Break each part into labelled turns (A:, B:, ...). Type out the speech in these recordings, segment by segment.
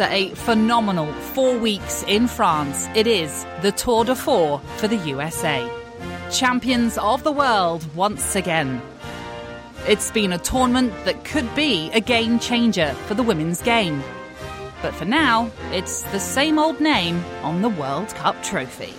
A: After a phenomenal four weeks in France, it is the Tour de Four for the USA. Champions of the world once again. It's been a tournament that could be a game changer for the women's game. But for now, it's the same old name on the World Cup trophy.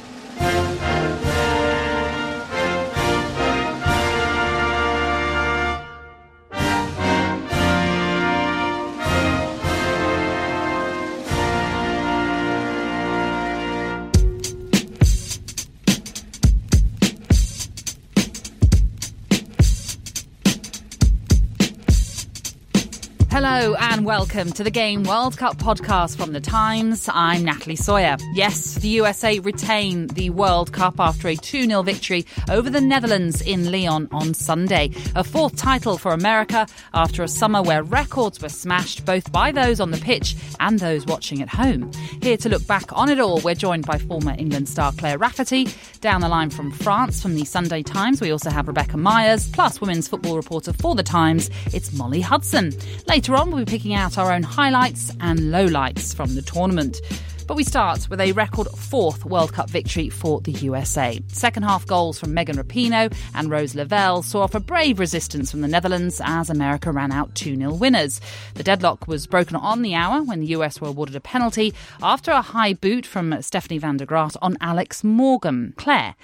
A: Hello and welcome to the Game World Cup podcast from The Times. I'm Natalie Sawyer. Yes, the USA retain the World Cup after a 2 0 victory over the Netherlands in Lyon on Sunday. A fourth title for America after a summer where records were smashed both by those on the pitch and those watching at home. Here to look back on it all, we're joined by former England star Claire Rafferty. Down the line from France from the Sunday Times, we also have Rebecca Myers, plus women's football reporter for The Times, it's Molly Hudson. Later on, we'll be picking out our own highlights and lowlights from the tournament. But we start with a record fourth World Cup victory for the USA. Second half goals from Megan Rapinoe and Rose Lavelle saw off a brave resistance from the Netherlands as America ran out 2 0 winners. The deadlock was broken on the hour when the US were awarded a penalty after a high boot from Stefanie van der Gragt on Alex Morgan. Claire,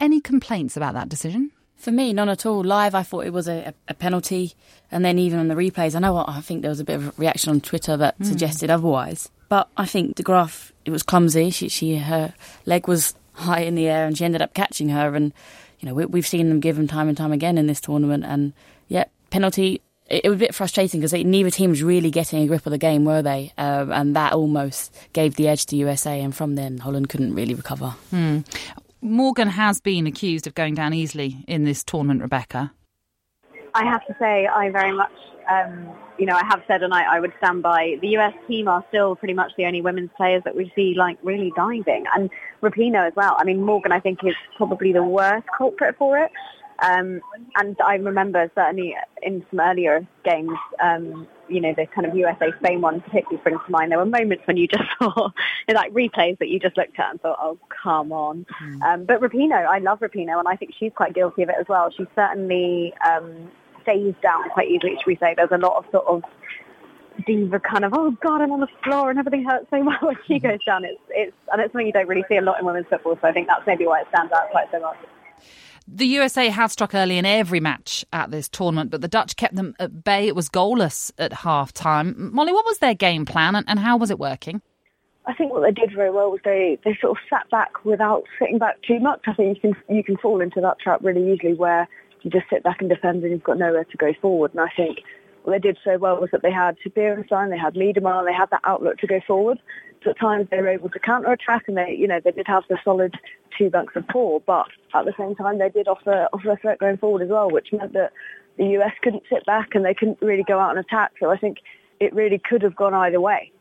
A: any complaints about that decision?
B: For me, none at all. Live, I thought it was a, a penalty, and then even on the replays, I know what I think there was a bit of a reaction on Twitter that mm. suggested otherwise. But I think de Graaf, it was clumsy. She, she, her leg was high in the air, and she ended up catching her. And you know, we, have seen them give them time and time again in this tournament. And yeah, penalty. It, it was a bit frustrating because neither team was really getting a grip of the game, were they? Uh, and that almost gave the edge to USA. And from then, Holland couldn't really recover.
A: Mm. Morgan has been accused of going down easily in this tournament, Rebecca.
C: I have to say, I very much, um, you know, I have said and I, I, would stand by, the US team are still pretty much the only women's players that we see, like, really diving. And Rapinoe as well. I mean, Morgan, I think, is probably the worst culprit for it. Um, and I remember certainly in some earlier games, um, you know, the kind of USA Spain one particularly springs to mind. There were moments when you just saw like replays that you just looked at and thought, oh, come on. Mm. Um, but Rapinoe, I love Rapinoe and I think she's quite guilty of it as well. She certainly um, stays down quite easily, should we say. There's a lot of sort of diva kind of, oh God, I'm on the floor and everything hurts so much when she goes down. It's, it's, and it's something you don't really see a lot in women's football. So I think that's maybe why it stands out quite so much.
A: The USA had struck early in every match at this tournament, but the Dutch kept them at bay. It was goalless at half time. Molly, what was their game plan and, and how was it working?
C: I think what they did very well was they, they sort of sat back without sitting back too much. I think you can you can fall into that trap really easily where you just sit back and defend and you've got nowhere to go forward. And I think what they did so well was that they had Beerensteyn, they had Miedema, they had that outlook to go forward. So at times they were able to counter-attack and they, you know, they did have the solid two banks of four, but at the same time they did offer, offer a threat going forward as well, which meant that the US couldn't sit back and they couldn't really go out and attack. So I think it really could have gone either way.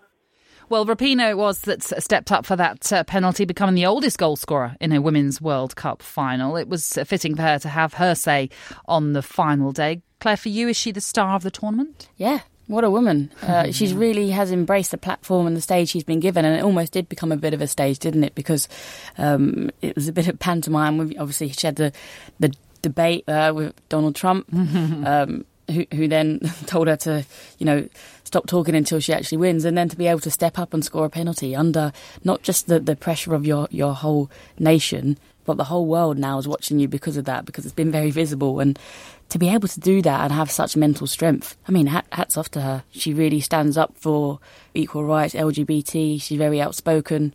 A: Well, Rapinoe was that stepped up for that uh, penalty, becoming the oldest goal scorer in a Women's World Cup final. It was fitting for her to have her say on the final day. Claire, for you, is she the star of the tournament?
B: Yeah, what a woman. Uh, she really has embraced the platform and the stage she's been given, and it almost did become a bit of a stage, didn't it? Because um, it was a bit of pantomime. Obviously, she had the, the debate uh, with Donald Trump, um, who, who then told her to, you know, stop talking until she actually wins, and then to be able to step up and score a penalty under not just the, the pressure of your, your whole nation, but the whole world now is watching you because of that, because it's been very visible. And to be able to do that and have such mental strength, I mean, hats off to her. She really stands up for equal rights, LGBT. She's very outspoken.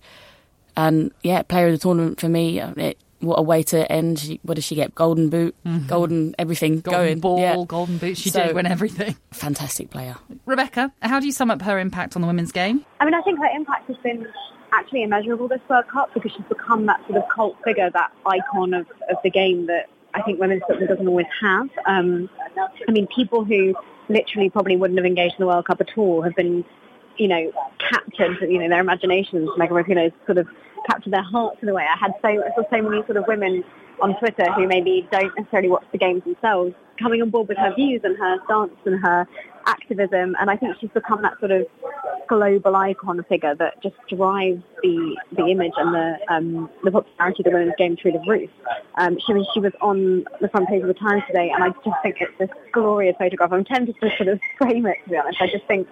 B: And yeah, player of the tournament for me, it, what a way to end. She, what does she get? Golden boot, mm-hmm. golden everything
A: golden
B: going.
A: ball, yeah. golden boot. She so, did win everything.
B: Fantastic player.
A: Rebecca, how do you sum up her impact on the women's game?
C: I mean, I think her impact has been actually immeasurable this World Cup because she's become that sort of cult figure, that icon of, of the game that I think women's football doesn't always have. Um, I mean, people who literally probably wouldn't have engaged in the World Cup at all have been, you know, captured, you know, their imaginations. Megan Rapinoe sort of captured their hearts in a way. I had so, I saw so many sort of women on Twitter who maybe don't necessarily watch the games themselves coming on board with her views and her stance and her activism. And I think she's become that sort of global icon figure that just drives the the image and the um, the popularity of the women's game through the roof. Um, she was she was on the front page of the Times today, and I just think it's this glorious photograph. I'm tempted to sort of frame it to be honest. I just think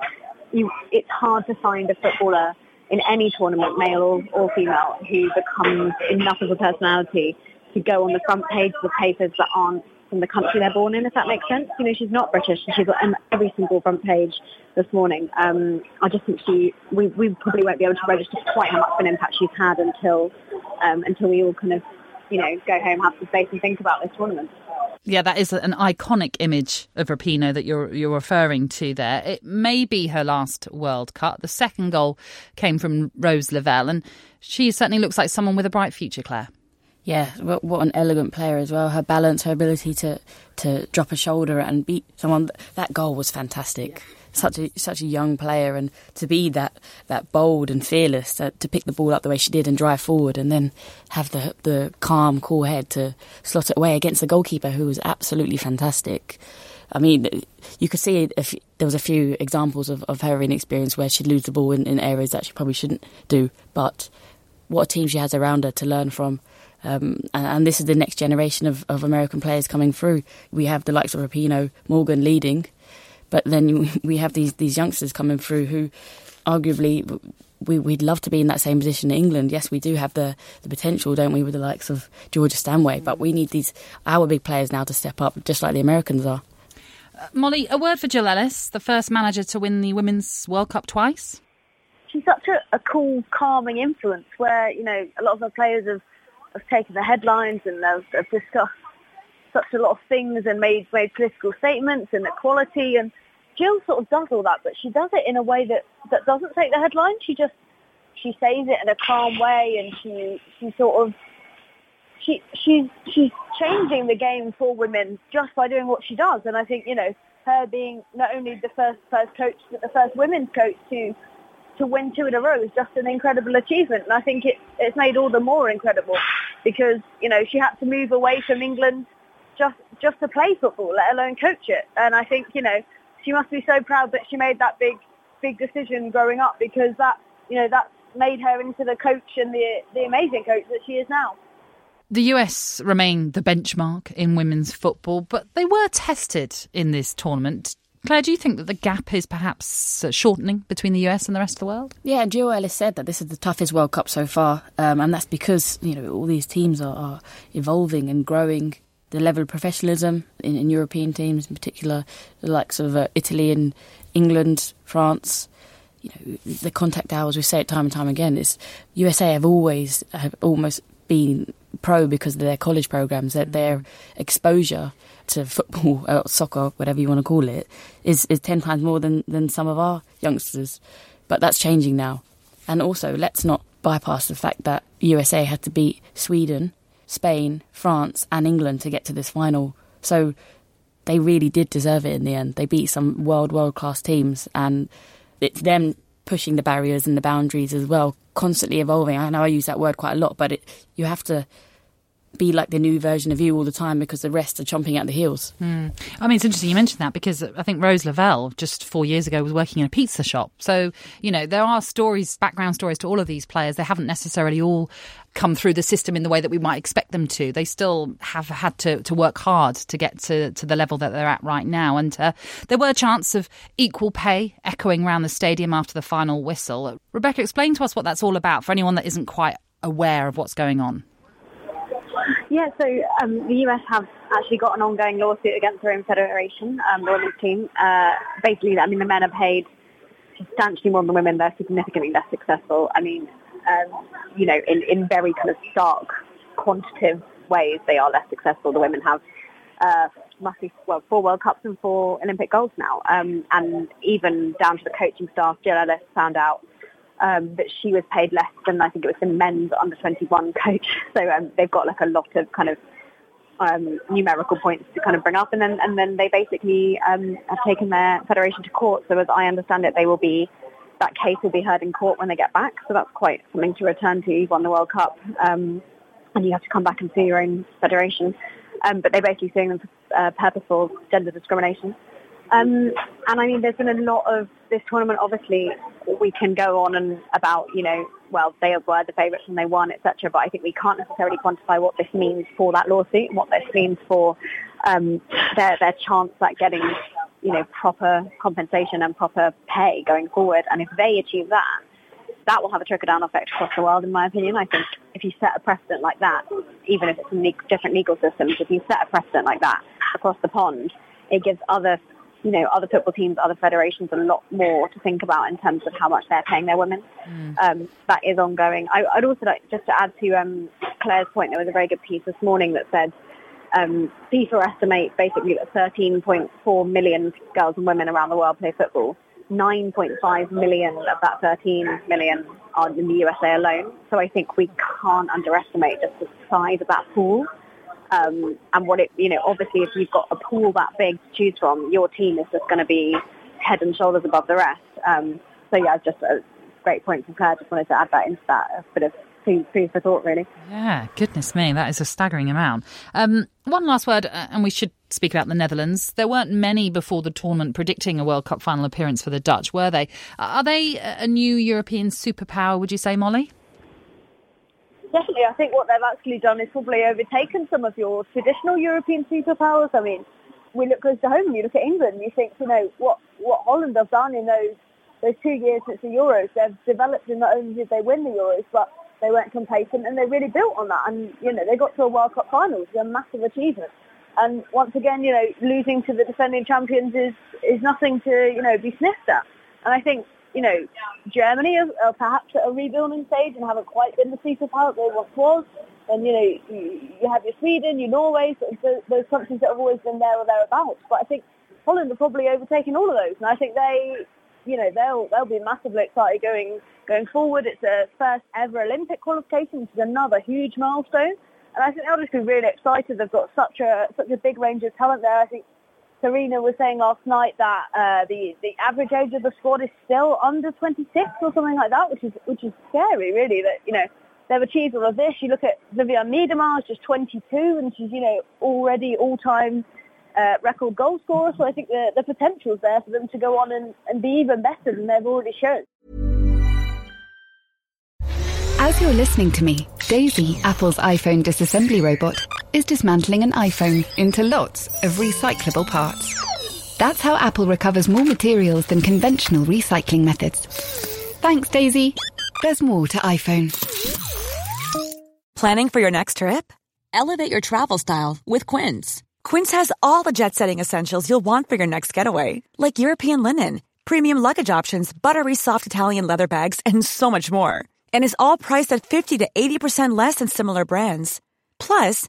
C: you it's hard to find a footballer in any tournament, male or, female, who becomes enough of a personality to go on the front page of the papers that aren't from the country they're born in, if that makes sense. You know, she's not British she's on every single front page this morning. Um, I just think she, we, we probably won't be able to register quite how much of an impact she's had until, um, until we all kind of, you know, go home, have some space and think about this tournament.
A: Yeah, that is an iconic image of Rapinoe that you're you're referring to there. It may be her last World Cup. The second goal came from Rose Lavelle, and she certainly looks like someone with a bright future, Claire.
B: Yeah, what an elegant player as well. Her balance, her ability to, to drop a shoulder and beat someone. That goal was fantastic. Such a such a young player, and to be that, that bold and fearless, to, to pick the ball up the way she did and drive forward, and then have the the calm, cool head to slot it away against the goalkeeper, who was absolutely fantastic. I mean, you could see if there was a few examples of, of her inexperience where she'd lose the ball in, in areas that she probably shouldn't do, but what a team she has around her to learn from um, and, and, this is the next generation of, of American players coming through. We have the likes of Rapinoe, Morgan leading, but then we have these these youngsters coming through who, arguably, we, would love to be in that same position in England. Yes, we do have the, the potential, don't we, with the likes of Georgia Stanway, but we need these our big players now to step up, just like the Americans are.
A: Uh, Molly, a word for Jill Ellis, the first manager to win the Women's World Cup twice.
C: She's such a, a cool, calming influence where, you know, a lot of our players have have taken the headlines and have, have discussed such a lot of things and made made political statements and equality and Jill sort of does all that, but she does it in a way that, that doesn't take the headlines. She just she says it in a calm way and she she sort of she she's she's changing the game for women just by doing what she does. And I think, you know, her being not only the first first coach but the first women's coach to to win two in a row is just an incredible achievement. And I think it, it's made all the more incredible because, you know, she had to move away from England just, just to play football, let alone coach it. And I think, you know, she must be so proud that she made that big, big decision growing up because that, you know, that made her into the coach and the, the amazing coach that she is now.
A: The US remain the benchmark in women's football, but they were tested in this tournament. Claire, do you think that the gap is perhaps uh, shortening between the US and the rest of the world?
B: Yeah, Jill Ellis said that this is the toughest World Cup so far, um, and that's because you know all these teams are, are evolving and growing. The level of professionalism in, in European teams, in particular, the likes of uh, Italy and England, France, you know, the contact hours. We say it time and time again. Is USA have always have almost been pro because of their college programs. That their exposure to football, or soccer, whatever you want to call it, is, is 10 times more than, than some of our youngsters. But that's changing now. And also, let's not bypass the fact that USA had to beat Sweden, Spain, France, and England to get to this final. So they really did deserve it in the end. They beat some world, world class teams, and it's them pushing the barriers and the boundaries as well, constantly evolving. I know I use that word quite a lot, but it, you have to be like the new version of you all the time because the rest are chomping at the heels.
A: Mm. I mean, it's interesting you mentioned that because I think Rose Lavelle just four years ago was working in a pizza shop. So, you know, there are stories, background stories to all of these players. They haven't necessarily all come through the system in the way that we might expect them to. They still have had to, to work hard to get to, to the level that they're at right now. And uh, there were chants of equal pay echoing around the stadium after the final whistle. Rebecca, explain to us what that's all about for anyone that isn't quite aware of what's going on.
C: Yeah, so um, the US have actually got an ongoing lawsuit against their own federation, um, the women's team. Uh, basically, I mean, the men are paid substantially more than women. They're significantly less successful. I mean, um, you know, in, in very kind of stark quantitative ways they are less successful. The women have uh, must be well four World Cups and four Olympic golds now, um, and even down to the coaching staff. Jill Ellis found out um, that she was paid less than I think it was the men's under 21 coach. So um, they've got like a lot of kind of um, numerical points to kind of bring up, and then and then they basically um, have taken their federation to court. So as I understand it, they will be that case will be heard in court when they get back. So that's quite something to return to. You've won the World Cup, um, and you have to come back and sue your own federation. Um, but they're basically suing them for uh, purposeful gender discrimination. Um, and I mean, there's been a lot of this tournament. Obviously, we can go on and about, you know, well, they were the favourites and they won, etc. But I think we can't necessarily quantify what this means for that lawsuit and what this means for um, their their chance at getting, you know, proper compensation and proper pay going forward. And if they achieve that, that will have a trickle down effect across the world, in my opinion. I think if you set a precedent like that, even if it's in different legal systems, if you set a precedent like that across the pond, it gives other you know, other football teams, other federations a lot more to think about in terms of how much they're paying their women. Mm. Um, that is ongoing. I, would also like just to add to um, Claire's point, there was a very good piece this morning that said um, FIFA estimates basically that 13.4 million girls and women around the world play football. 9.5 million of that 13 million are in the USA alone. So I think we can't underestimate just the size of that pool. Um, and what it, you know, obviously if you've got a pool that big to choose from, your team is just going to be head and shoulders above the rest. Um, so yeah, just a great point from Claire. Just wanted to add that into that a bit of food, for thought, really.
A: Yeah, goodness me, that is a staggering amount. Um, one last word, uh, and we should speak about the Netherlands. There weren't many before the tournament predicting a World Cup final appearance for the Dutch, were they? Are they a new European superpower? Would you say, Molly?
D: Definitely. I think what they've actually done is probably overtaken some of your traditional European superpowers. I mean, we look close to home. You look at England. You think, you know, what what Holland have done in those those two years since the Euros. They've developed, and not only did they win the Euros, but they weren't complacent, and they really built on that. And you know, they got to a World Cup final, which is a massive achievement. And once again, you know, losing to the defending champions is is nothing to you know be sniffed at. And I think you know, Germany are, are uh, perhaps at a rebuilding stage and haven't quite been the superpower they once was. And, you know, you, you have your Sweden, your Norway, so those countries that have always been there or thereabouts. But I think Holland are probably overtaking all of those. And I think they, you know, they'll, they'll be massively excited going, going forward. It's a first ever Olympic qualification, which is another huge milestone. And I think they'll just be really excited. They've got such a, such a big range of talent there. I think Sarina was saying last night that uh, the the average age of the squad is still under 26 or something like that, which is which is scary, really. That you know they've achieved all of this. You look at Vivianne Miedema, just 22, and she's you know already all-time uh, record goal scorer. So I think the the potential is there for them to go on and, and be even better than they've already shown.
E: As you're listening to me, Daisy, Apple's iPhone disassembly robot, is dismantling an iPhone into lots of recyclable parts. That's how Apple recovers more materials than conventional recycling methods. Thanks, Daisy. There's more to iPhone.
F: Planning for your next trip? Elevate your travel style with Quince. Quince has all the jet setting essentials you'll want for your next getaway, like European linen, premium luggage options, buttery soft Italian leather bags, and so much more and is all priced at 50 to 80% less than similar brands. Plus,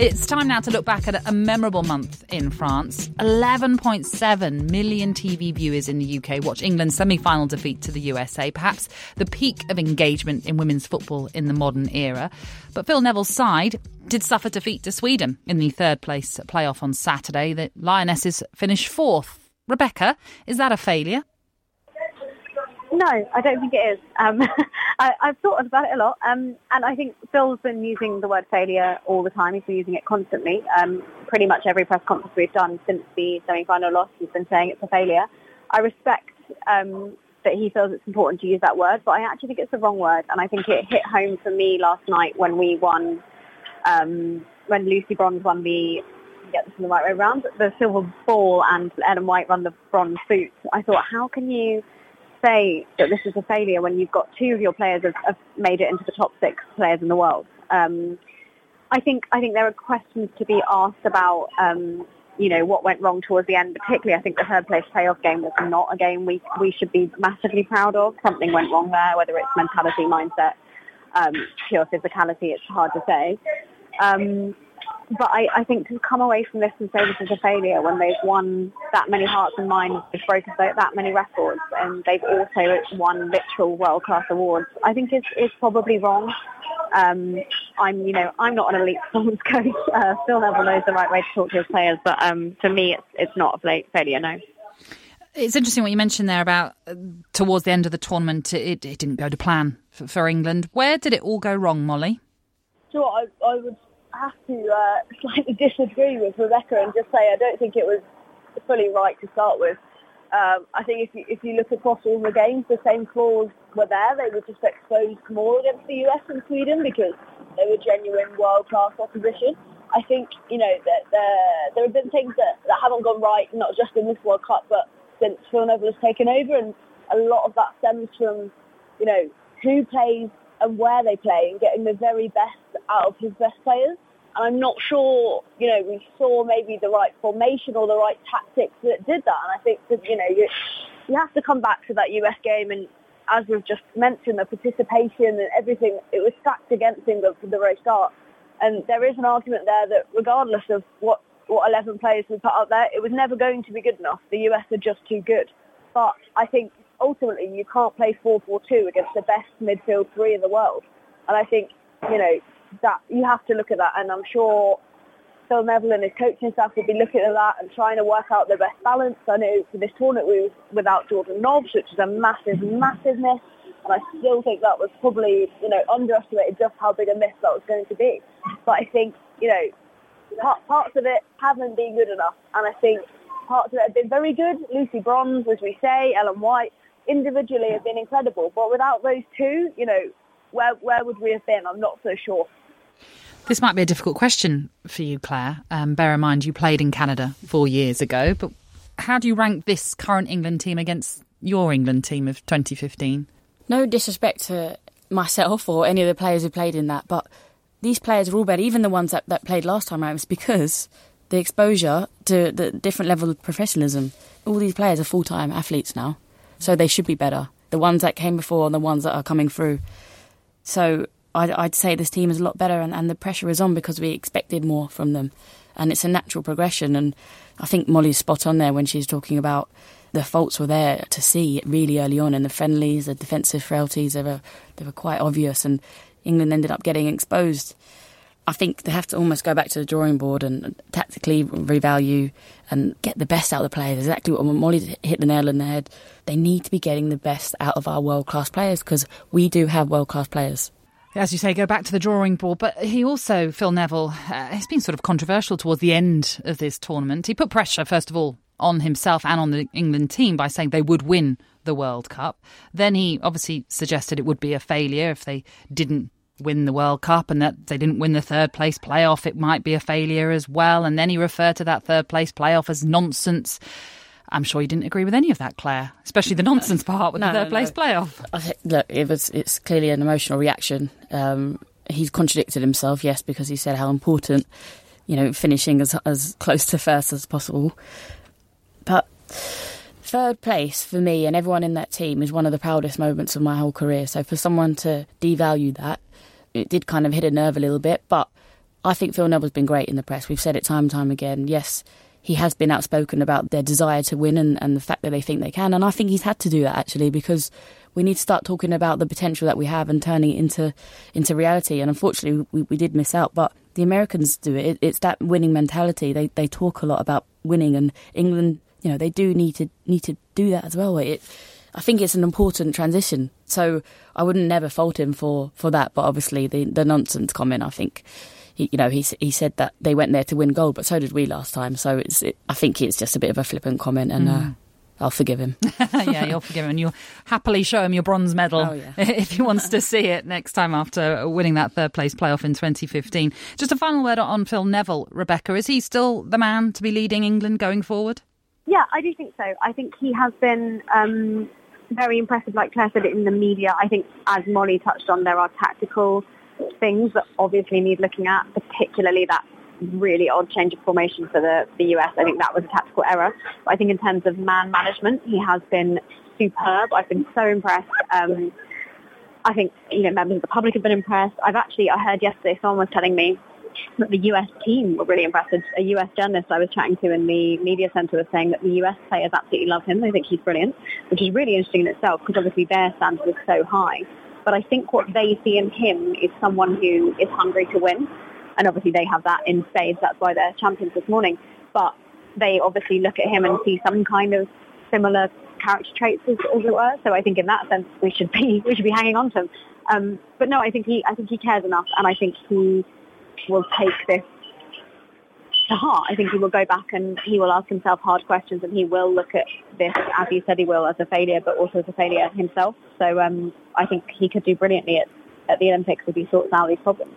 A: It's time now to look back at a memorable month in France. 11.7 million TV viewers in the UK watch England's semi final defeat to the USA, perhaps the peak of engagement in women's football in the modern era. But Phil Neville's side did suffer defeat to Sweden in the third place playoff on Saturday. The Lionesses finished fourth. Rebecca, is that a failure?
C: No, I don't think it is. Um, I, have thought about it a lot, um, and I think Phil's been using the word failure all the time. He's been using it constantly. Um, pretty much every press conference we've done since the semi-final loss, he's been saying it's a failure. I respect um, that he feels it's important to use that word, but I actually think it's the wrong word, and I think it hit home for me last night when we won, um, when Lucy Bronze won the get this in the right way around, the silver ball and Ellen White won the bronze boot. I thought, how can you say that this is a failure when you've got two of your players have, have made it into the top six players in the world. Um, I think I think there are questions to be asked about um, you know what went wrong towards the end. Particularly, I think the third place playoff game was not a game we we should be massively proud of. Something went wrong there, whether it's mentality, mindset, um, pure physicality. It's hard to say. Um, but I, I think to come away from this and say this is a failure when they've won that many hearts and minds, they've broken that, that many records, and they've also won literal world class awards, I think is is probably wrong. Um, I'm, you know, I'm not an elite performance coach. Uh, Phil Neville knows the right way to talk to his players, but um, for me, it's it's not a failure. No.
A: It's interesting what you mentioned there about uh, towards the end of the tournament, it, it didn't go to plan for, for, England. Where did it all go wrong, Molly?
D: So I, I would have to uh, slightly disagree with Rebecca and just say I don't think it was fully right to start with. Um, I think if you, if you look across all the games, the same flaws were there. They were just exposed more against the US and Sweden because they were genuine world-class opposition. I think, you know, that there, there have been things that, that haven't gone right, not just in this World Cup, but since Phil Neville has taken over. And a lot of that stems from, you know, who plays and where they play and getting the very best out of his best players. And I'm not sure, you know, we saw maybe the right formation or the right tactics that did that. And I think that, you know, you, you have to come back to that US game and as we've just mentioned, the participation and everything, it was stacked against England from the very start. And there is an argument there that regardless of what, what 11 players we put out there, it was never going to be good enough. The US are just too good. But I think ultimately you can't play 4-4-2 against the best midfield three in the world. And I think, you know, that you have to look at that. And I'm sure Phil Neville and his coaching staff will be looking at that and trying to work out the best balance. I know for this tournament we were without Jordan Nobbs, which is a massive, massive miss. And I still think that was probably, you know, underestimated just how big a miss that was going to be. But I think, you know, parts of it haven't been good enough. And I think parts of it have been very good. Lucy Bronze, as we say, Ellen White, individually have been incredible. But without those two, you know, where, where would we have been? I'm not so sure.
A: This might be a difficult question for you, Claire. Um, bear in mind you played in Canada four years ago, but how do you rank this current England team against your England team of 2015?
B: No disrespect to myself or any of the players who played in that, but these players are all better, even the ones that, that played last time around, it's because the exposure to the different level of professionalism. All these players are full time athletes now, so they should be better. The ones that came before and the ones that are coming through. So I'd, I'd, say this team is a lot better, and, and, the pressure is on because we expected more from them, and it's a natural progression. And I think Molly's spot on there when she's talking about the faults were there to see really early on in the friendlies, the defensive frailties. They were they were quite obvious, and England ended up getting exposed. I think they have to almost go back to the drawing board and tactically revalue and get the best out of the players. Exactly what Molly hit the nail on the head. They need to be getting the best out of our world class players because we do have world class players
A: as you say, go back to the drawing board. But he also, Phil Neville, uh, has been sort of controversial towards the end of this tournament. He put pressure, first of all, on himself and on the England team by saying they would win the World Cup. Then he obviously suggested it would be a failure if they didn't win the World Cup and that they didn't win the third place playoff. It might be a failure as well. And then he referred to that third place playoff as nonsense. I'm sure you didn't agree with any of that, Claire, especially the nonsense part with no, the third no, place no. playoff.
B: I think, look, it was it's clearly an emotional reaction. Um, he's contradicted himself, yes, because he said how important, you know, finishing as as close to first as possible. But third place for me and everyone in that team is one of the proudest moments of my whole career. So for someone to devalue that, it did kind of hit a nerve a little bit. But I think Phil Neville's been great in the press. We've said it time and time again. Yes, he has been outspoken about their desire to win and, and the fact that they think they can. And I think he's had to do that actually because we need to start talking about the potential that we have and turning it into into reality. And unfortunately, we, we did miss out. But the Americans do it. it. It's that winning mentality. They they talk a lot about winning, and England, you know, they do need to need to do that as well. It, I think it's an important transition. So I wouldn't never fault him for, for that. But obviously, the the nonsense comment, I think he, you know, he he said that they went there to win gold, but so did we last time. So it's, it, I think it's just a bit of a flippant comment, and. Mm. Uh, I'll forgive him.
A: yeah, you'll forgive him. And you'll happily show him your bronze medal oh, yeah. if he wants to see it next time after winning that third place playoff in 2015. Just a final word on Phil Neville, Rebecca. Is he still the man to be leading England going forward?
C: Yeah, I do think so. I think he has been um, very impressive, like Claire said, in the media. I think, as Molly touched on, there are tactical things that obviously need looking at, particularly that really odd change of formation for the, the US. I think that was a tactical error. But I think in terms of man management, he has been superb. I've been so impressed. Um, I think, you know, members of the public have been impressed. I've actually, I heard yesterday someone was telling me that the US team were really impressed. A US journalist I was chatting to in the media centre was saying that the US players absolutely love him. They think he's brilliant, which is really interesting in itself because obviously their standard is so high. But I think what they see in him is someone who is hungry to win. And obviously they have that in spades. That's why they're champions this morning. But they obviously look at him and see some kind of similar character traits, as, as it were. So I think in that sense we should be we should be hanging on to him. Um, but no, I think he I think he cares enough, and I think he will take this to heart. I think he will go back and he will ask himself hard questions and he will look at this, as he said he will, as a failure, but also as a failure himself. So um, I think he could do brilliantly at, at the Olympics if he sorts out these problems.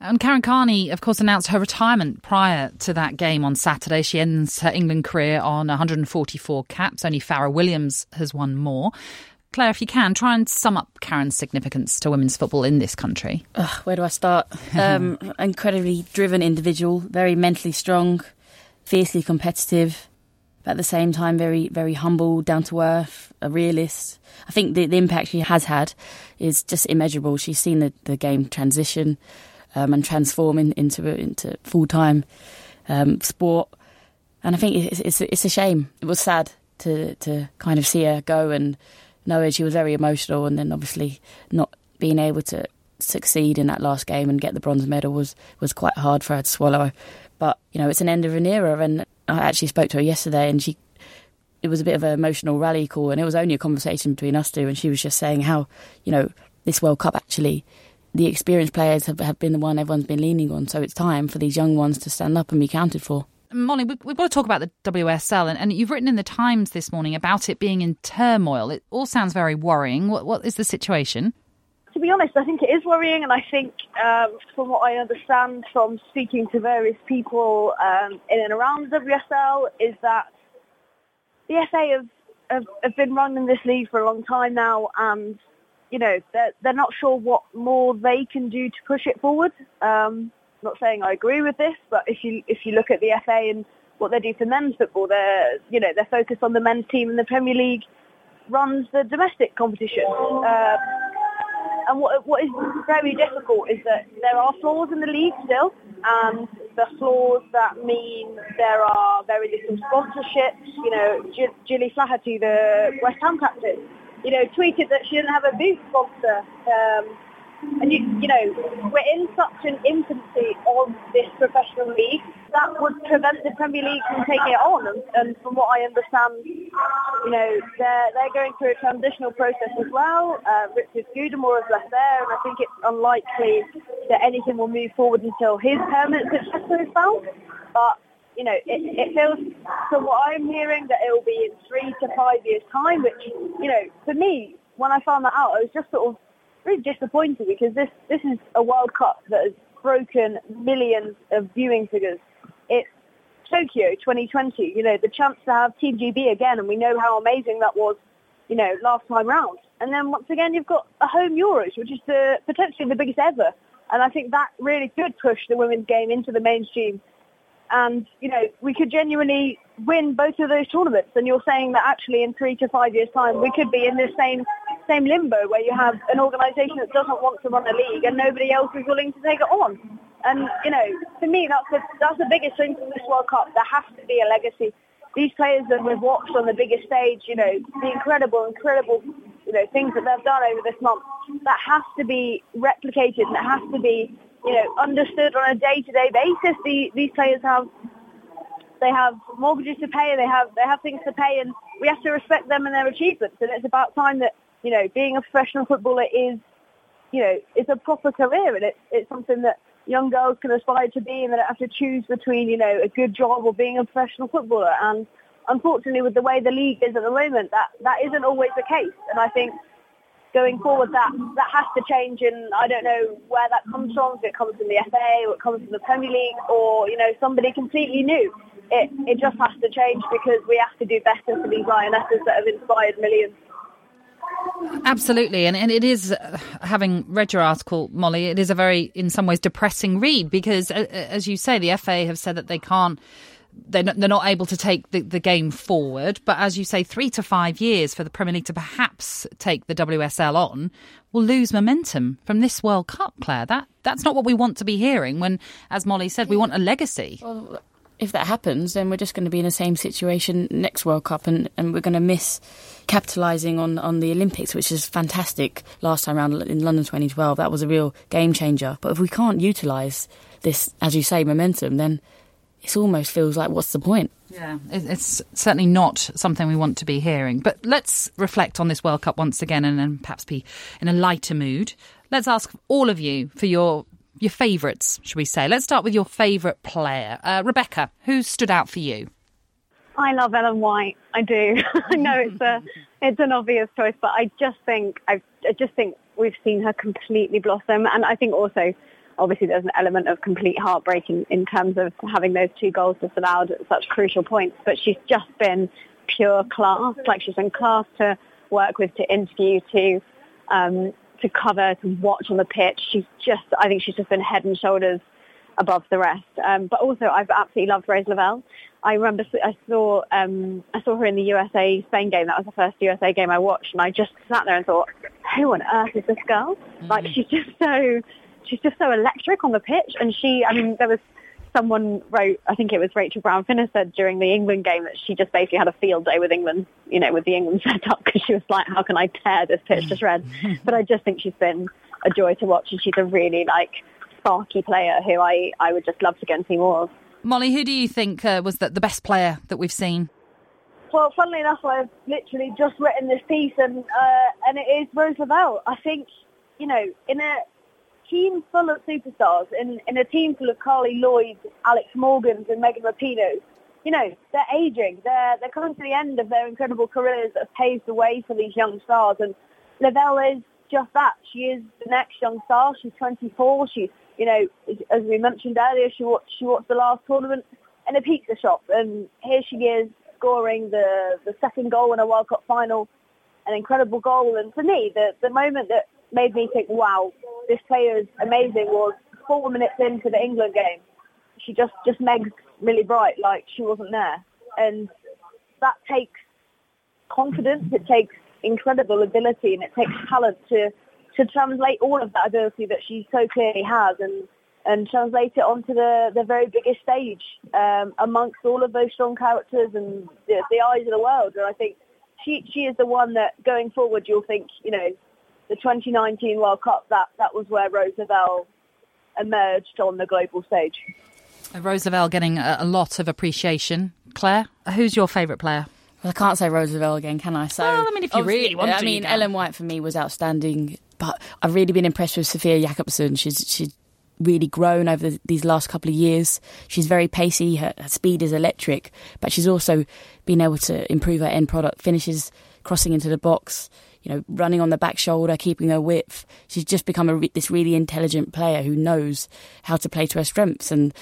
A: And Karen Carney, of course, announced her retirement prior to that game on Saturday. She ends her England career on 144 caps. Only Fara Williams has won more. Claire, if you can, try and sum up Karen's significance to women's football in this country.
B: Ugh, where do I start? Um, incredibly driven individual, very mentally strong, fiercely competitive, but at the same time very, very humble, down to earth, a realist. I think the, the impact she has had is just immeasurable. She's seen the, the game transition um, and transform in, into into full time um, sport, and I think it's, it's it's a shame. It was sad to to kind of see her go and knowing she was very emotional, and then obviously not being able to succeed in that last game and get the bronze medal was was quite hard for her to swallow. But you know, it's an end of an era, and I actually spoke to her yesterday, and she it was a bit of an emotional rally call, and it was only a conversation between us two, and she was just saying how you know this World Cup actually. The experienced players have, have been the one everyone's been leaning on, so it's time for these young ones to stand up and be counted for.
A: Molly, we, have got to talk about the WSL, and, and, you've written in the Times this morning about it being in turmoil. It all sounds very worrying. What, what is the situation?
D: To be honest, I think it is worrying, and I think, um, from what I understand from speaking to various people um, in and around the WSL, is that the FA have, have, have been running this league for a long time now, and you know they're, they're not sure what more they can do to push it forward. Um, not saying I agree with this, but if you if you look at the FA and what they do for men's football, they're you know they're focused on the men's team, and the Premier League runs the domestic competition. Uh, and what what is very difficult is that there are flaws in the league still, and the flaws that mean there are very little sponsorships. You know, Gilly Flaherty, the West Ham captain, you know, tweeted that she didn't have a boot sponsor. Um, and you, you know, we're in such an infancy of this professional league that would prevent the Premier League from taking it on. And, and from what I understand, you know, they're they're going through a transitional process as well. Uh, Richard Scudamore has left there, and I think it's unlikely that anything will move forward until his permanent successor is found. But you know, it, it feels, from what I'm hearing, that it will be in three to five years' time, which, you know, for me, when I found that out, I was just sort of really disappointed because this, this is a World Cup that has broken millions of viewing figures. It's Tokyo 2020, you know, the chance to have Team GB again, and we know how amazing that was, you know, last time round. And then once again, you've got a home Euros, which is the, potentially the biggest ever. And I think that really could push the women's game into the mainstream. And, you know, we could genuinely win both of those tournaments. And you're saying that actually in three to five years' time, we could be in the same same limbo where you have an organisation that doesn't want to run a league and nobody else is willing to take it on. And, you know, for me, that's the, that's the biggest thing from this World Cup. There has to be a legacy. These players that we've watched on the biggest stage, you know, the incredible, incredible, you know, things that they've done over this month, that has to be replicated and it has to be, you know, understood on a day-to-day basis. The, these players have they have mortgages to pay, they have they have things to pay, and we have to respect them and their achievements. And it's about time that you know, being a professional footballer is, you know, it's a proper career and it's, it's something that young girls can aspire to be and they don't have to choose between, you know, a good job or being a professional footballer. And unfortunately, with the way the league is at the moment, that, that isn't always the case. And I think going forward, that, that has to change. And I don't know where that comes from, if it comes from the FA or it comes from the Premier League or, you know, somebody completely new. It, it just has to change because we have to do better for these lionesses that have inspired millions.
A: Absolutely, and, and it is, uh, having read your article, Molly, it is a very, in some ways, depressing read because, as you say, the FA have said that they can't they're not, they're not able to take the, the game forward. But as you say, three to five years for the Premier League to perhaps take the WSL on will lose momentum from this World Cup, Claire. That that's not what we want to be hearing. When, as Molly said, we want a legacy.
B: Well, if that happens, then we're just going to be in the same situation next World Cup, and, and we're going to miss capitalising on, on the Olympics, which is fantastic last time around in London 2012. That was a real game changer. But if we can't utilise this, as you say, momentum, then it almost feels like what's the point?
A: Yeah, it's certainly not something we want to be hearing. But let's reflect on this World Cup once again and, and perhaps be in a lighter mood. Let's ask all of you for your your favourites, should we say? Let's start with your favourite player. Uh, Rebecca, who stood out for you?
C: I love Ellen White. I do. I know it's a it's an obvious choice, but I just think i I just think we've seen her completely blossom, and I think also obviously there's an element of complete heartbreak in, in terms of having those two goals disallowed at such crucial points. But she's just been pure class. Like she's been class to work with, to interview, to um, to cover, to watch on the pitch. She's just, I think she's just been head and shoulders above the rest. Um, but also, I've absolutely loved Rose Lavelle. I remember I saw um, I saw her in the USA Spain game. That was the first USA game I watched, and I just sat there and thought, who on earth is this girl? Mm-hmm. Like she's just so she's just so electric on the pitch. And she, I mean, there was someone wrote, I think it was Rachel Brown-Finnis said during the England game that she just basically had a field day with England, you know, with the England setup because she was like, how can I tear this pitch to shreds? but I just think she's been a joy to watch and she's a really like sparky player who I, I would just love to get and see more of.
A: Molly, who do you think uh, was the, the best player that we've seen?
D: Well, funnily enough, I've literally just written this piece, and uh, and it is Rose Lavelle. I think, you know, in a team full of superstars, in, in a team full of Carli Lloyd, Alex Morgans and Megan Rapinoe, you know, they're aging. They're, they're coming to the end of their incredible careers that have paved the way for these young stars. And Lavelle is just that. She is the next young star. She's 24. She's, you know, as we mentioned earlier, she watched, she watched the last tournament in a pizza shop. And here she is scoring the, the second goal in a World Cup final, an incredible goal. And for me, the, the moment that made me think, wow, this player is amazing was four minutes into the England game. She just, just megs Millie Bright like she wasn't there. And that takes confidence, it takes incredible ability and it takes talent to, to translate all of that ability that she so clearly has and, and translate it onto the, the very biggest stage um, amongst all of those strong characters and the, the eyes of the world. And I think she, she is the one that going forward you'll think, you know, the 2019 World Cup, that, that was where Rose Lavelle emerged on the global stage.
A: Uh, Rose Lavelle getting a, a lot of appreciation. Claire, who's your favourite player?
B: Well, I can't say Rose Lavelle again, can I?
A: So, well, I mean, if you really want to,
B: I mean, Ellen White for me was outstanding, but I've really been impressed with Sofia Jakobsson. She's she's really grown over the, these last couple of years. She's very pacey. Her, her, speed is electric, but she's also been able to improve her end product finishes, crossing into the box you know, running on the back shoulder, keeping her width. She's just become a, this really intelligent player who knows how to play to her strengths. And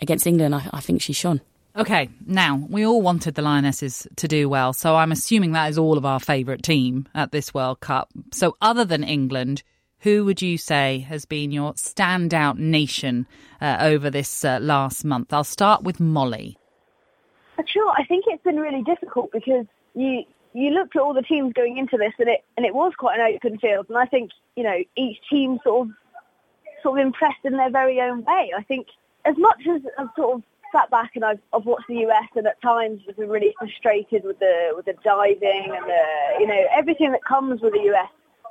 B: against England, I, I think she shone.
A: Okay, now we all wanted the Lionesses to do well, so I'm assuming that is all of our favourite team at this World Cup. So, other than England, who would you say has been your standout nation uh, over this uh, last month? I'll start with Molly.
D: Sure, I think it's been really difficult because you you looked at all the teams going into this, and it and it was quite an open field. And I think you know each team sort of sort of impressed in their very own way. I think as much as I've sort of sat back and I've, I've watched the US, and at times I've been really frustrated with the with the diving and the you know everything that comes with the US.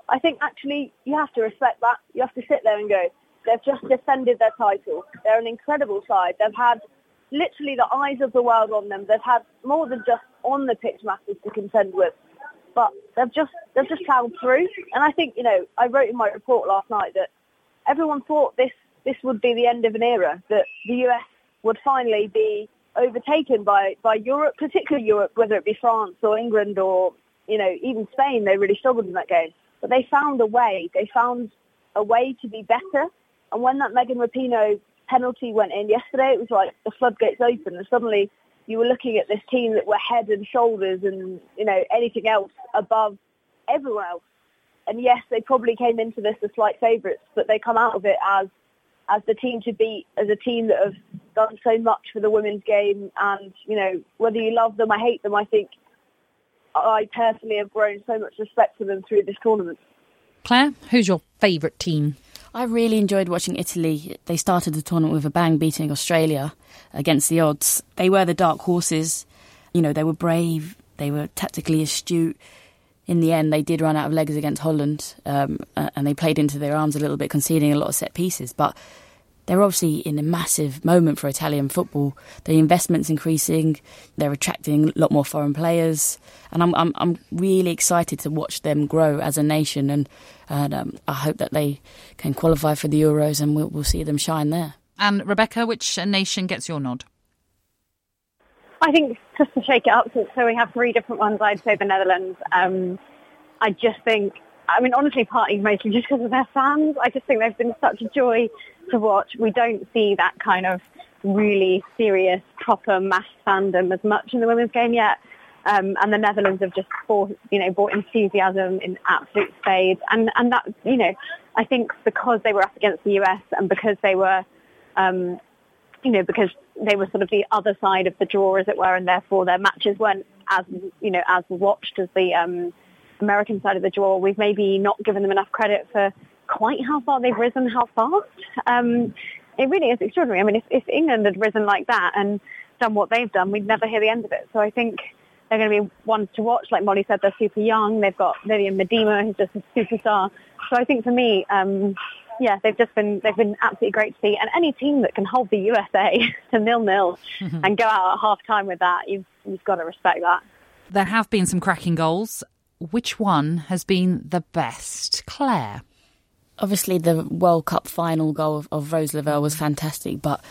D: I think actually you have to respect that. You have to sit there and go. They've just defended their title. They're an incredible side. They've had literally the eyes of the world on them. They've had more than just on the pitch matches to contend with, but they've just they've just ploughed through. And I think you know I wrote in my report last night that everyone thought this this would be the end of an era, that the US would finally be overtaken by by Europe, particularly Europe, whether it be France or England or you know even Spain. They really struggled in that game, but they found a way. They found a way to be better. And when that Megan Rapinoe penalty went in yesterday, it was like the floodgates opened and suddenly you were looking at this team that were head and shoulders and, you know, anything else above everyone else. And yes, they probably came into this as slight favourites, but they come out of it as as the team to beat, as a team that have done so much for the women's game. And you know, whether you love them or hate them, I think I personally have grown so much respect for them through this tournament.
A: Claire, who's your favourite team?
B: I really enjoyed watching Italy. They started the tournament with a bang, beating Australia against the odds. They were the dark horses. You know, they were brave. They were tactically astute. In the end, they did run out of legs against Holland, um, and they played into their arms a little bit, conceding a lot of set pieces. But they're obviously in a massive moment for Italian football. The investment's increasing. They're attracting a lot more foreign players, and I'm I'm, I'm really excited to watch them grow as a nation. And, and um, I hope that they can qualify for the Euros, and we'll, we'll see them shine there.
A: And Rebecca, which nation gets your nod?
C: I think just to shake it up, so we have three different ones. I'd say the Netherlands. Um, I just think, I mean, honestly, partly mostly just because of their fans. I just think they've been such a joy to watch. We don't see that kind of really serious, proper mass fandom as much in the women's game yet. Um, and the Netherlands have just brought, you know, brought enthusiasm in absolute spades. And, and that, you know, I think because they were up against the US and because they were, um, you know, because they were sort of the other side of the draw, as it were, and therefore their matches weren't as, you know, as watched as the um, American side of the draw. We've maybe not given them enough credit for quite how far they've risen, how fast. Um, it really is extraordinary. I mean, if, if England had risen like that and done what they've done, we'd never hear the end of it. So I think they're going to be ones to watch. Like Molly said, they're super young. They've got Vivianne Miedema, who's just a superstar. So I think for me, um, yeah, they've just been they've been absolutely great to see. And any team that can hold the USA to nil nil and go out at half time with that, you've you've got to respect that.
A: There have been some cracking goals. Which one has been the best, Claire?
B: Obviously, the World Cup final goal of, of Rose Lavelle was mm. fantastic, but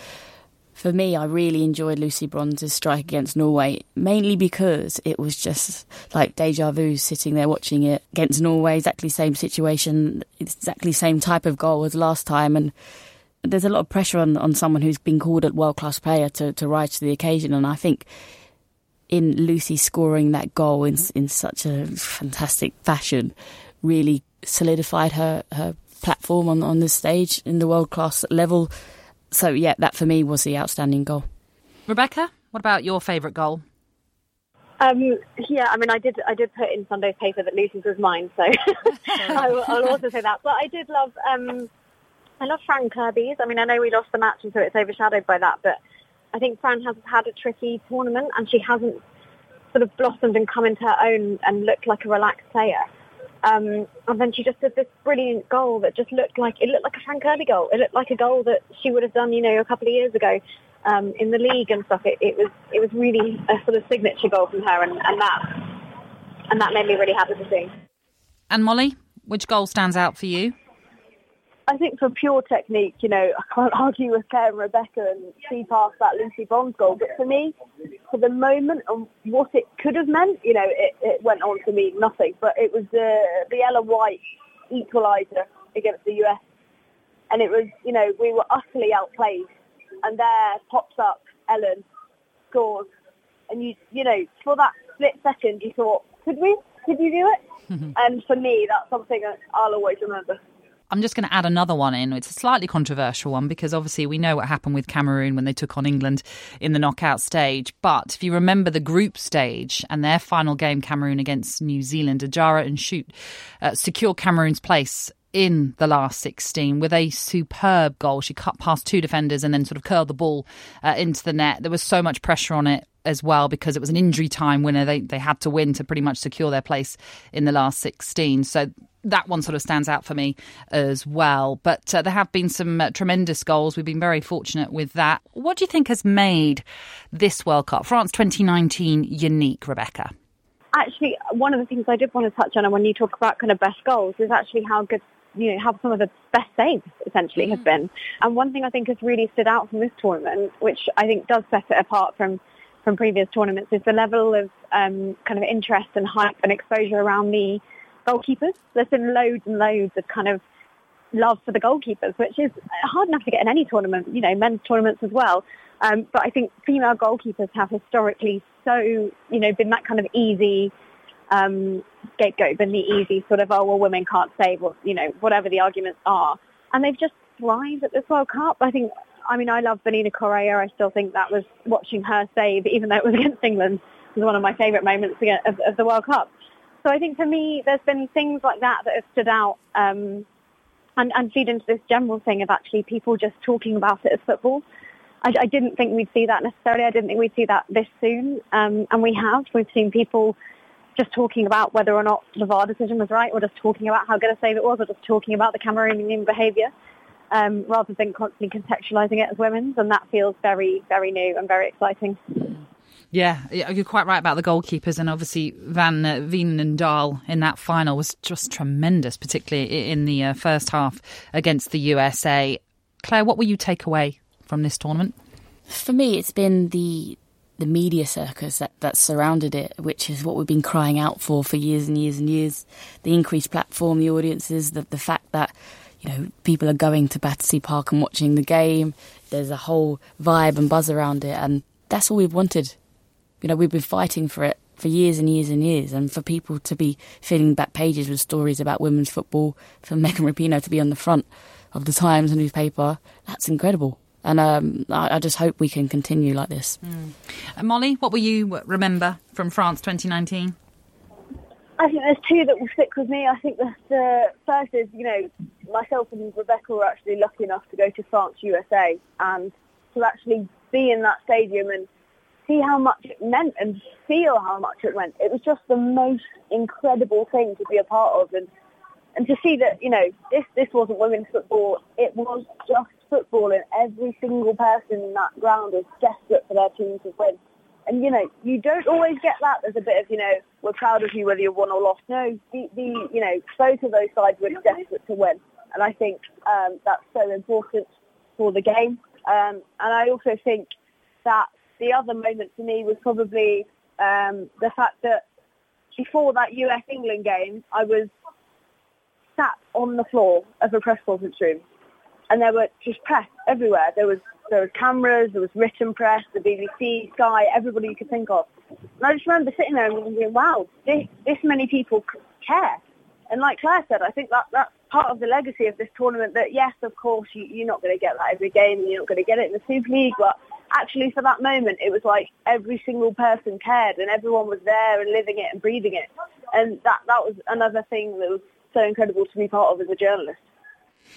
B: for me, I really enjoyed Lucy Bronze's strike against Norway, mainly because it was just like deja vu sitting there watching it against Norway, exactly same situation, exactly same type of goal as last time. And there's a lot of pressure on, on someone who's been called a world class player to, to rise to the occasion. And I think in Lucy scoring that goal in, mm-hmm. in such a fantastic fashion really solidified her, her platform on, on the stage in the world class level so yeah, that for me was the outstanding goal.
A: Rebecca, what about your favourite goal?
C: Um, yeah, I mean, I did. I did put in Sunday's paper that Lucy's was mine, so I will, I'll also say that. But I did love. Um, I love Fran Kirby's. I mean, I know we lost the match, and so it's overshadowed by that. But I think Fran has had a tricky tournament, and she hasn't sort of blossomed and come into her own and looked like a relaxed player. Um, and then she just did this brilliant goal that just looked like it looked like a Fran Kirby goal. It looked like a goal that she would have done, you know, a couple of years ago um, in the league and stuff. It, it was it was really a sort of signature goal from her, and, and that and that made me really happy to see.
A: And Molly, which goal stands out for you?
D: I think for pure technique, you know, I can't argue with Claire and Rebecca and see past that Lucy Bronze goal. But for me, for the moment and what it could have meant, you know, it, it went on to mean nothing. But it was the the Ellen White equaliser against the US, and it was, you know, we were utterly outplayed, and there pops up Ellen, scores, and you, you know, for that split second, you thought, could we? Could you do it? and for me, that's something that I'll always remember.
A: I'm just going to add another one in. It's a slightly controversial one because obviously we know what happened with Cameroon when they took on England in the knockout stage. But if you remember the group stage and their final game, Cameroon against New Zealand, Ajara Nchout uh, secure Cameroon's place in the last 16 with a superb goal. She cut past two defenders and then sort of curled the ball uh, into the net. There was so much pressure on it as well because it was an injury time winner. They they had to win to pretty much secure their place in the last 16. So that one sort of stands out for me as well. But uh, there have been some uh, tremendous goals. We've been very fortunate with that. What do you think has made this World Cup, France 2019, unique, Rebecca?
C: Actually, one of the things I did want to touch on, and when you talk about kind of best goals, is actually how good you know, how some of the best saves essentially have been. And one thing I think has really stood out from this tournament, which I think does set it apart from from previous tournaments, is the level of um, kind of interest and hype and exposure around the goalkeepers. There's been loads and loads of kind of love for the goalkeepers, which is hard enough to get in any tournament, you know, men's tournaments as well. Um, but I think female goalkeepers have historically so, you know, been that kind of easy um, scapegoat, been the easy sort of, oh, well, women can't save, or, you know, whatever the arguments are. And they've just thrived at this World Cup. I think, I mean, I love Vanina Correa. I still think that was watching her save, even though it was against England, was one of my favourite moments of, of the World Cup. So I think for me, there's been things like that that have stood out um, and, and feed into this general thing of actually people just talking about it as football. I, I didn't think we'd see that necessarily. I didn't think we'd see that this soon, um, and we have. We've seen people just talking about whether or not the VAR decision was right, or just talking about how good a save it was, or just talking about the Cameroonian behaviour, um, rather than constantly contextualising it as women's. And that feels very, very new and very exciting.
A: Yeah, you're quite right about the goalkeepers, and obviously Van uh, Dahl in that final was just tremendous, particularly in the uh, first half against the USA. Claire, what will you take away from this tournament?
B: For me, it's been the the media circus that, that surrounded it, which is what we've been crying out for for years and years and years. The increased platform, the audiences, the, the fact that you know people are going to Battersea Park and watching the game. There's a whole vibe and buzz around it, and that's all we've wanted. You know, we've been fighting for it for years and years and years, and for people to be filling back pages with stories about women's football, for Megan Rapinoe to be on the front of the Times newspaper, that's incredible and um, I, I, just hope we can continue like this. Mm.
A: Molly, what will you remember from France 2019?
D: I think there's two that will stick with me. I think the, the first is, you know, myself and Rebecca were actually lucky enough to go to France, USA, and to actually be in that stadium and see how much it meant and feel how much it meant. It was just the most incredible thing to be a part of, and and to see that, you know, this this wasn't women's football. It was just football and every single person in that ground is desperate for their team to win. And, you know, you don't always get that. There's a bit of, you know, we're proud of you whether you won or lost. No, the, the you know, both of those sides were desperate to win. And I think um, that's so important for the game. Um, and I also think that the other moment for me was probably um, the fact that before that US-England game, I was sat on the floor of a press conference room and there were just press everywhere. There was there was cameras, there was written press, the BBC, Sky, everybody you could think of. And I just remember sitting there and thinking, wow, this, this many people care. And like Claire said, I think that that's part of the legacy of this tournament. That yes, of course, you, you're not going to get that every game, and you're not going to get it in the Super League, but actually for that moment, it was like every single person cared, and everyone was there and living it and breathing it. And that that was another thing that was so incredible to be part of as a journalist.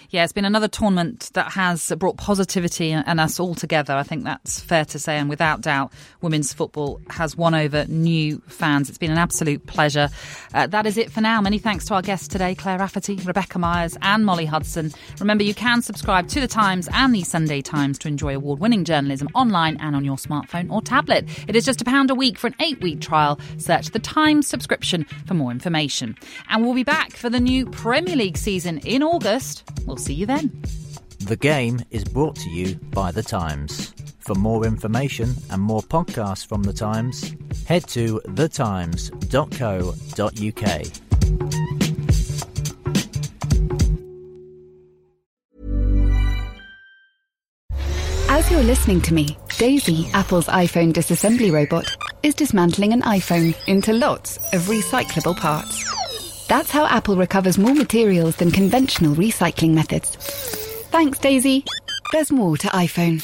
A: Yeah, it's been another tournament that has brought positivity and us all together. I think that's fair to say. And without doubt, women's football has won over new fans. It's been an absolute pleasure. Uh, that is it for now. Many thanks to our guests today, Claire Rafferty, Rebecca Myers, and Molly Hudson. Remember, you can subscribe to The Times and The Sunday Times to enjoy award winning journalism online and on your smartphone or tablet. It is just a pound a week for an eight week trial. Search The Times subscription for more information. And we'll be back for the new Premier League season in August. We'll see you then.
G: The game is brought to you by The Times. For more information and more podcasts from The Times, head to thetimes.co.uk.
E: As you're listening to me, Daisy, Apple's iPhone disassembly robot, is dismantling an iPhone into lots of recyclable parts. That's how Apple recovers more materials than conventional recycling methods. Thanks, Daisy. There's more to iPhone.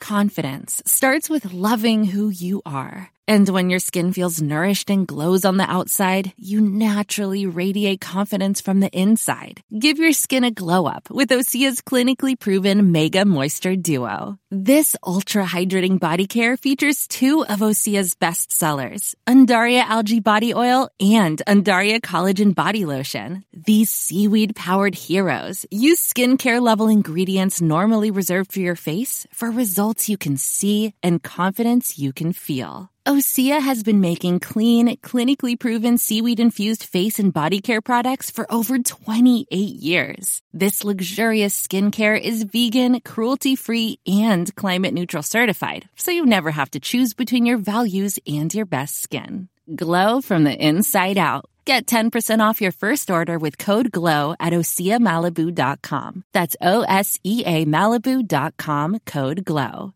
H: Confidence starts with loving who you are. And when your skin feels nourished and glows on the outside, you naturally radiate confidence from the inside. Give your skin a glow up with Osea's clinically proven Mega Moisture Duo. This ultra hydrating body care features two of Osea's best sellers, Undaria Algae Body Oil and Undaria Collagen Body Lotion. These seaweed powered heroes use skincare level ingredients normally reserved for your face for results you can see and confidence you can feel. Osea has been making clean, clinically proven seaweed infused face and body care products for over 28 years. This luxurious skincare is vegan, cruelty free, and climate neutral certified, so you never have to choose between your values and your best skin. Glow from the inside out. Get 10% off your first order with code GLOW at OseaMalibu.com. That's O S E A Malibu.com code GLOW.